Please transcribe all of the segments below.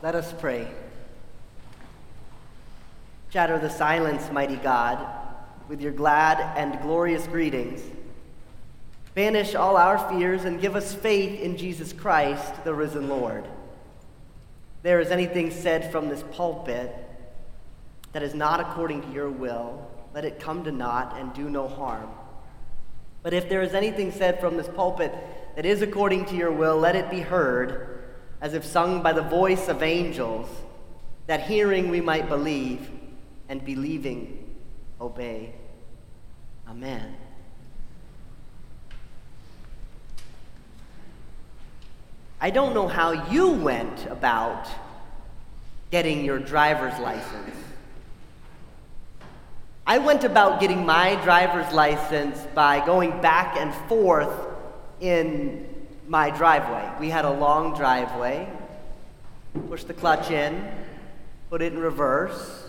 Let us pray. Shatter the silence, mighty God, with your glad and glorious greetings. Banish all our fears and give us faith in Jesus Christ, the risen Lord. If there is anything said from this pulpit that is not according to your will, let it come to naught and do no harm. But if there is anything said from this pulpit that is according to your will, let it be heard, as if sung by the voice of angels, that hearing we might believe, and believing obey. Amen. I don't know how you went about getting your driver's license. I went about getting my driver's license by going back and forth in my driveway. We had a long driveway. Push the clutch in, put it in reverse,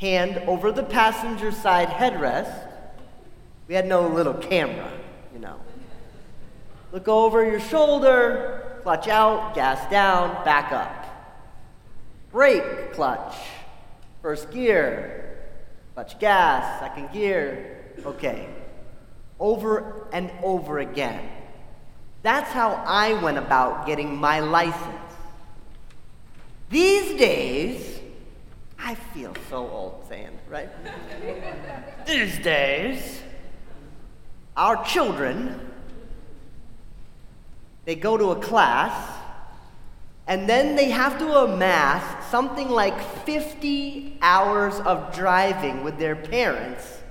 hand over the passenger side headrest. We had no little camera, you know. Look over your shoulder, clutch out, gas down, back up. Brake, clutch, first gear, Clutch gas, second gear. Okay. Over and over again. That's how I went about getting my license. These days, I feel so old saying, right? These days, our children, they go to a class and then they have to amass something like 50 hours of driving with their parents.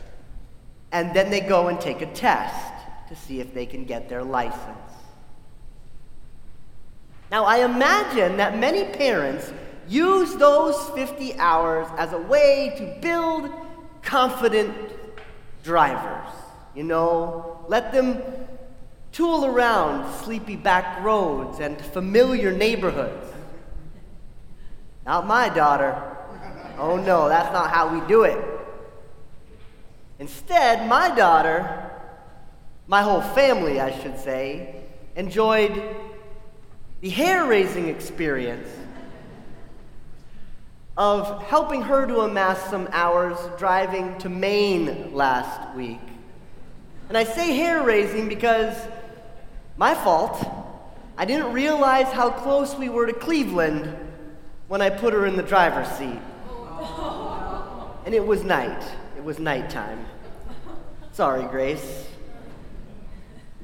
And then they go and take a test to see if they can get their license. Now, I imagine that many parents use those 50 hours as a way to build confident drivers. You know, let them tool around sleepy back roads and familiar neighborhoods. Not my daughter. Oh no, that's not how we do it. Instead, my daughter, my whole family, I should say, enjoyed the hair raising experience of helping her to amass some hours driving to Maine last week. And I say hair raising because my fault. I didn't realize how close we were to Cleveland when I put her in the driver's seat. And it was night. It was nighttime. Sorry, Grace.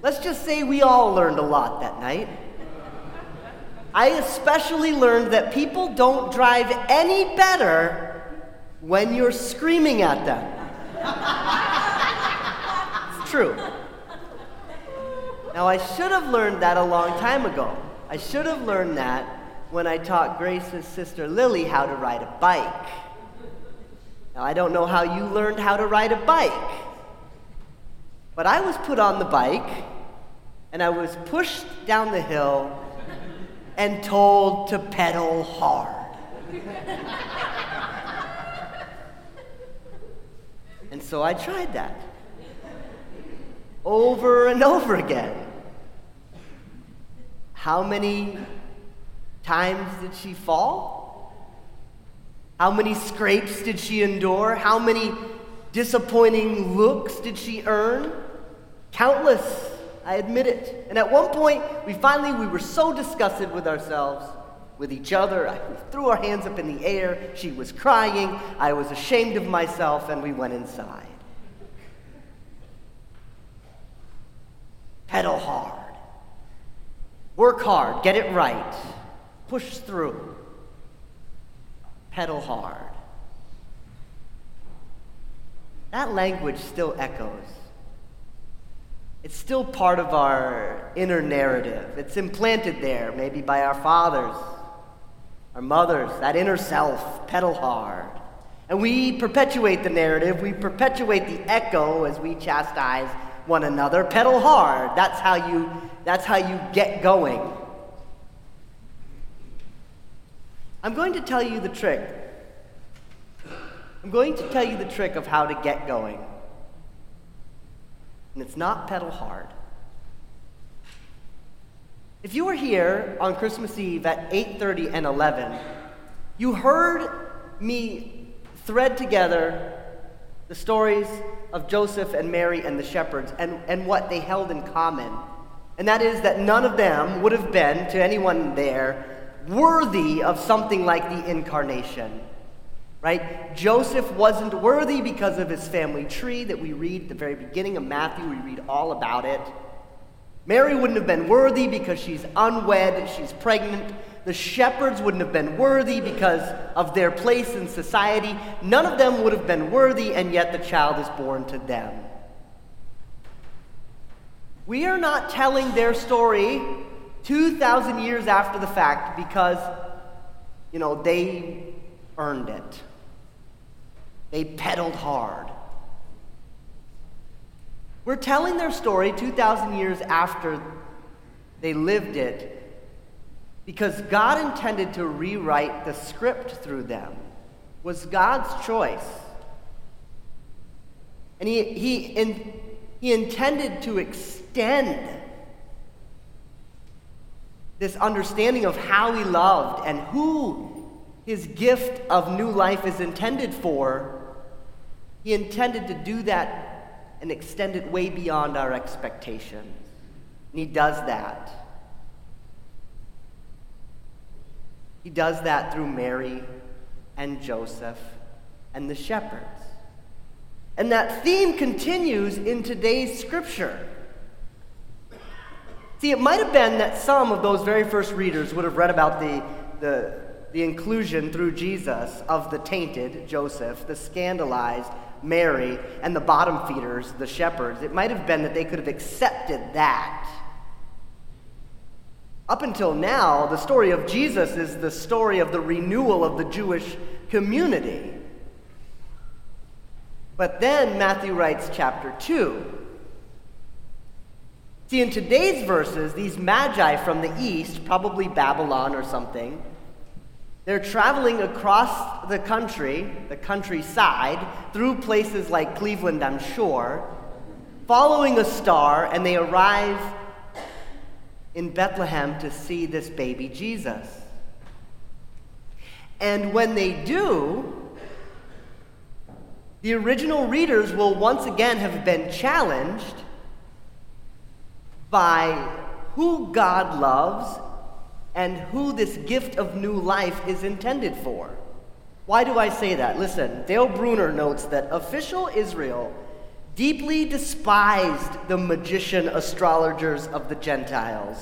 Let's just say we all learned a lot that night. I especially learned that people don't drive any better when you're screaming at them. it's true. Now, I should have learned that a long time ago. I should have learned that when I taught Grace's sister Lily how to ride a bike. Now, I don't know how you learned how to ride a bike, but I was put on the bike and I was pushed down the hill and told to pedal hard. and so I tried that over and over again. How many times did she fall? How many scrapes did she endure? How many disappointing looks did she earn? Countless, I admit it. And at one point, we finally we were so disgusted with ourselves, with each other. We threw our hands up in the air. She was crying. I was ashamed of myself, and we went inside. Pedal hard. Work hard. Get it right. Push through. Pedal hard. That language still echoes. It's still part of our inner narrative. It's implanted there, maybe by our fathers, our mothers, that inner self, pedal hard. And we perpetuate the narrative, we perpetuate the echo as we chastise one another. Pedal hard. That's how you, that's how you get going. I'm going to tell you the trick. I'm going to tell you the trick of how to get going. And it's not pedal hard. If you were here on Christmas Eve at 8:30 and 11, you heard me thread together the stories of Joseph and Mary and the shepherds and, and what they held in common. And that is that none of them would have been, to anyone there, worthy of something like the incarnation. Right? Joseph wasn't worthy because of his family tree that we read at the very beginning of Matthew. We read all about it. Mary wouldn't have been worthy because she's unwed, she's pregnant. The shepherds wouldn't have been worthy because of their place in society. None of them would have been worthy, and yet the child is born to them. We are not telling their story 2,000 years after the fact because, you know, they earned it. They pedaled hard. We're telling their story 2,000 years after they lived it because God intended to rewrite the script through them. It was God's choice. And he, he, in, he intended to extend this understanding of how he loved and who his gift of new life is intended for. He intended to do that and extend it way beyond our expectations. And he does that. He does that through Mary and Joseph and the shepherds. And that theme continues in today's scripture. See, it might have been that some of those very first readers would have read about the, the, the inclusion through Jesus of the tainted, Joseph, the scandalized, Mary, and the bottom feeders, the shepherds. It might have been that they could have accepted that. Up until now, the story of Jesus is the story of the renewal of the Jewish community. But then Matthew writes chapter 2. See, in today's verses, these magi from the east, probably Babylon or something, they're traveling across the country, the countryside, through places like Cleveland, I'm sure, following a star, and they arrive in Bethlehem to see this baby Jesus. And when they do, the original readers will once again have been challenged by who God loves and who this gift of new life is intended for. Why do I say that? Listen, Dale Bruner notes that official Israel deeply despised the magician astrologers of the Gentiles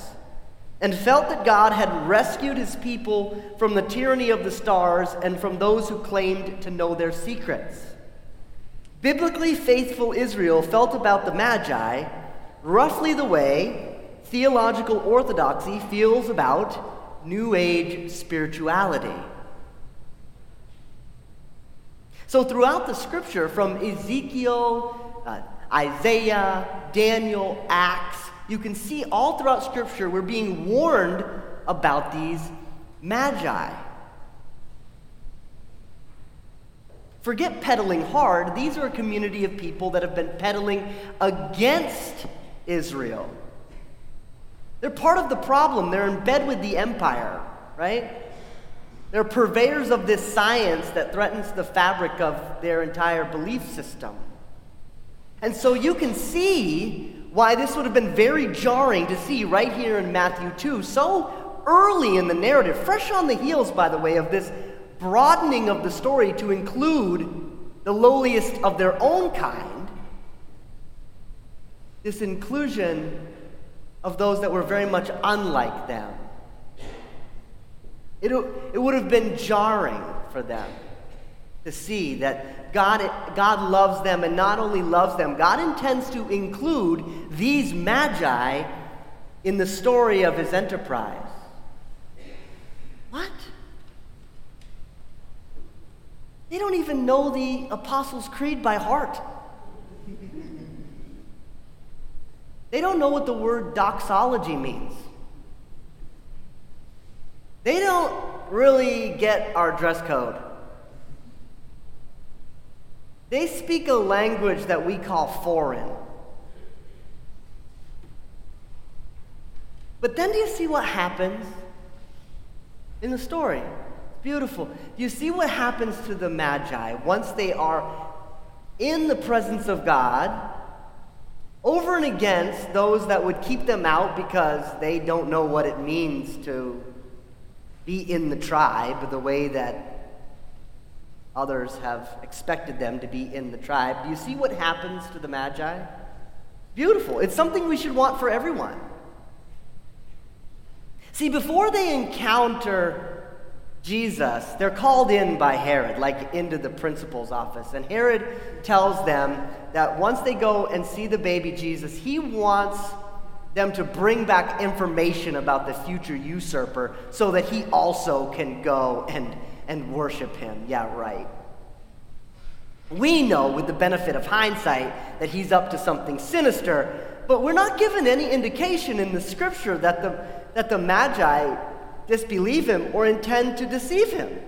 and felt that God had rescued his people from the tyranny of the stars and from those who claimed to know their secrets. Biblically faithful Israel felt about the Magi roughly the way theological orthodoxy feels about New Age spirituality. So, throughout the scripture, from Ezekiel, uh, Isaiah, Daniel, Acts, you can see all throughout scripture we're being warned about these magi. Forget pedaling hard. These are a community of people that have been peddling against Israel. They're part of the problem. They're in bed with the empire, right? They're purveyors of this science that threatens the fabric of their entire belief system. And so you can see why this would have been very jarring to see right here in Matthew 2, so early in the narrative, fresh on the heels, by the way, of this broadening of the story to include the lowliest of their own kind, this inclusion of those that were very much unlike them. It, it would have been jarring for them to see that God, God loves them and not only loves them, God intends to include these magi in the story of his enterprise. What? They don't even know the Apostles' Creed by heart. They don't know what the word doxology means. They don't really get our dress code. They speak a language that we call foreign. But then do you see what happens in the story? It's beautiful. Do you see what happens to the Magi once they are in the presence of God? Over and against those that would keep them out because they don't know what it means to be in the tribe the way that others have expected them to be in the tribe. Do you see what happens to the Magi? Beautiful. It's something we should want for everyone. See, before they encounter Jesus, they're called in by Herod, like into the principal's office. And Herod tells them that once they go and see the baby Jesus, he wants them to bring back information about the future usurper so that he also can go and, and worship him. Yeah, right. We know, with the benefit of hindsight, that he's up to something sinister, but we're not given any indication in the scripture that the, that the Magi disbelieve him or intend to deceive him.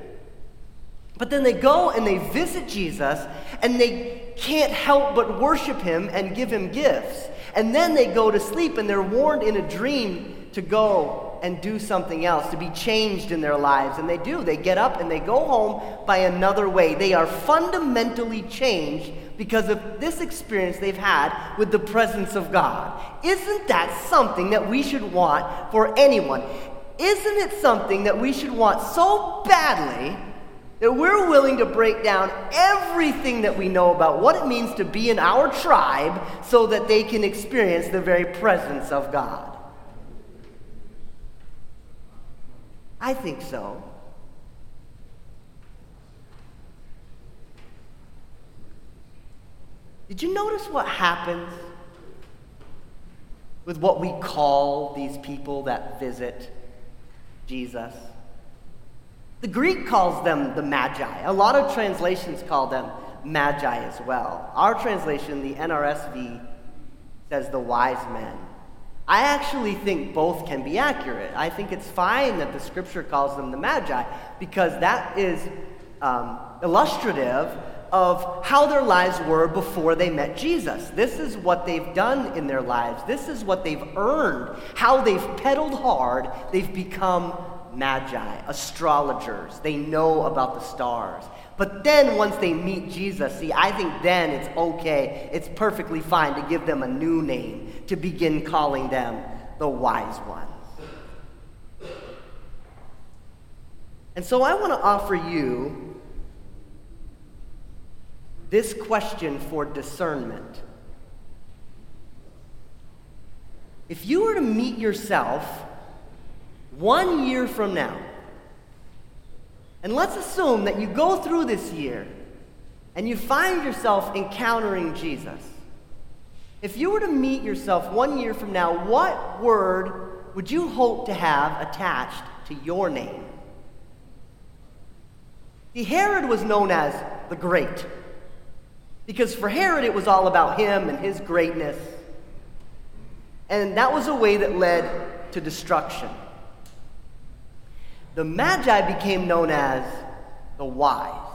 But then they go and they visit Jesus and they can't help but worship him and give him gifts. And then they go to sleep and they're warned in a dream to go and do something else, to be changed in their lives. And they do. They get up and they go home by another way. They are fundamentally changed because of this experience they've had with the presence of God. Isn't that something that we should want for anyone? Isn't it something that we should want so badly that we're willing to break down everything that we know about what it means to be in our tribe so that they can experience the very presence of God? I think so. Did you notice what happens with what we call these people that visit Jesus. The Greek calls them the Magi. A lot of translations call them Magi as well. Our translation, the NRSV, says the wise men. I actually think both can be accurate. I think it's fine that the scripture calls them the Magi because that is um, illustrative of how their lives were before they met Jesus. This is what they've done in their lives. This is what they've earned, how they've pedaled hard. They've become magi, astrologers. They know about the stars. But then once they meet Jesus, see, I think then it's okay, it's perfectly fine to give them a new name, to begin calling them the wise ones. And so I want to offer you this question for discernment. If you were to meet yourself one year from now, and let's assume that you go through this year and you find yourself encountering Jesus. If you were to meet yourself one year from now, what word would you hope to have attached to your name? The Herod was known as the Great. Because for Herod, it was all about him and his greatness. And that was a way that led to destruction. The Magi became known as the wise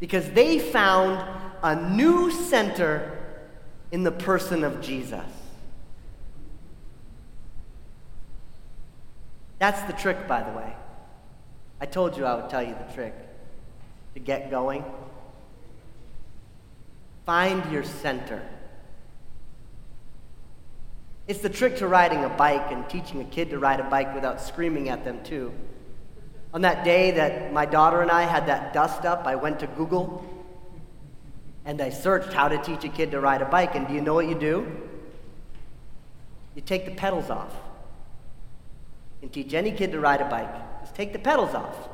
because they found a new center in the person of Jesus. That's the trick, by the way. I told you I would tell you the trick to get going. Find your center. It's the trick to riding a bike and teaching a kid to ride a bike without screaming at them, too. On that day that my daughter and I had that dust up, I went to Google and I searched how to teach a kid to ride a bike. And do you know what you do? You take the pedals off. Can teach any kid to ride a bike. Just take the pedals off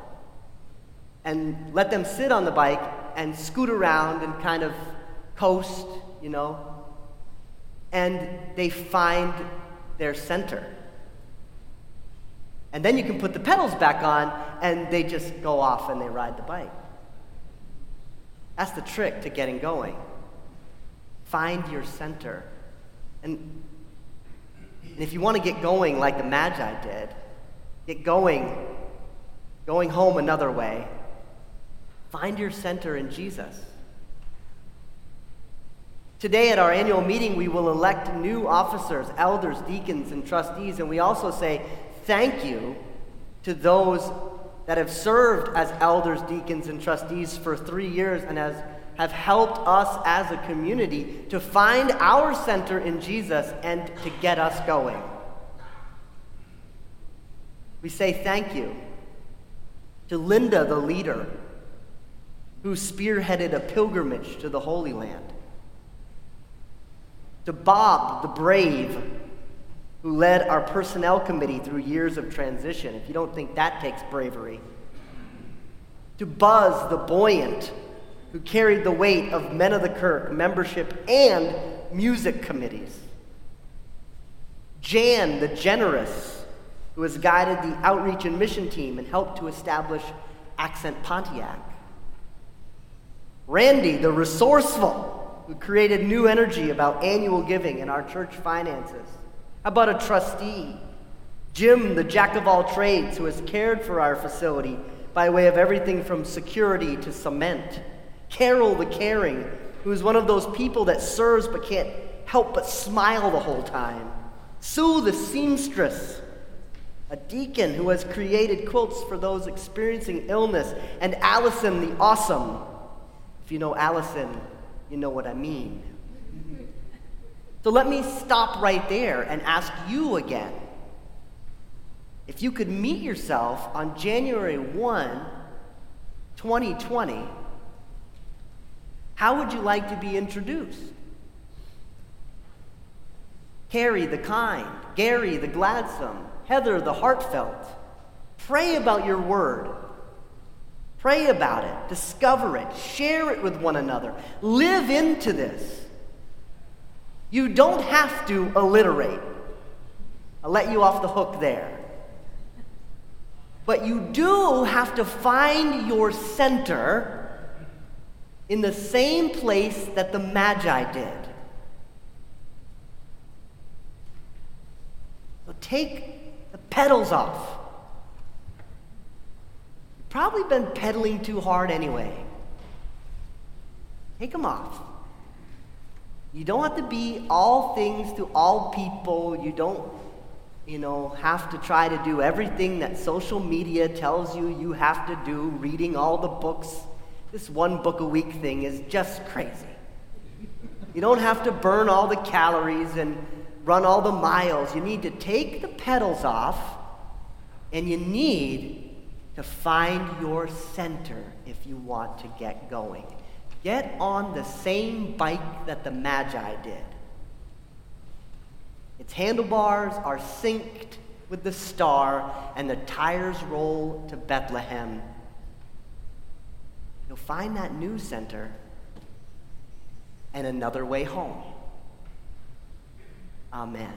and let them sit on the bike and scoot around and kind of coast, you know, and they find their center. And then you can put the pedals back on and they just go off and they ride the bike. That's the trick to getting going. Find your center. And, and if you want to get going like the Magi did, get going, going home another way, find your center in Jesus. Today, at our annual meeting, we will elect new officers, elders, deacons, and trustees, and we also say thank you to those that have served as elders, deacons, and trustees for three years and has, have helped us as a community to find our center in Jesus and to get us going. We say thank you to Linda, the leader, who spearheaded a pilgrimage to the Holy Land to Bob, the brave, who led our personnel committee through years of transition. If you don't think that takes bravery. To Buzz, the buoyant, who carried the weight of Men of the Kirk membership and music committees. Jan, the generous, who has guided the outreach and mission team and helped to establish Accent Pontiac. Randy, the resourceful, who created new energy about annual giving in our church finances? How about a trustee? Jim, the jack of all trades, who has cared for our facility by way of everything from security to cement. Carol, the caring, who is one of those people that serves but can't help but smile the whole time. Sue, the seamstress, a deacon who has created quilts for those experiencing illness. And Allison, the awesome. If you know Allison, you know what I mean. So let me stop right there and ask you again. If you could meet yourself on January 1, 2020, how would you like to be introduced? Carrie the kind, Gary the gladsome, Heather the heartfelt. Pray about your word. Pray about it, discover it, share it with one another. Live into this. You don't have to alliterate. I'll let you off the hook there. But you do have to find your center in the same place that the Magi did. So take the pedals off probably been pedaling too hard anyway. Take them off. You don't have to be all things to all people. You don't, you know, have to try to do everything that social media tells you you have to do, reading all the books. This one book a week thing is just crazy. You don't have to burn all the calories and run all the miles. You need to take the pedals off, and you need to find your center if you want to get going. Get on the same bike that the Magi did. Its handlebars are synced with the star, and the tires roll to Bethlehem. You'll find that new center and another way home. Amen.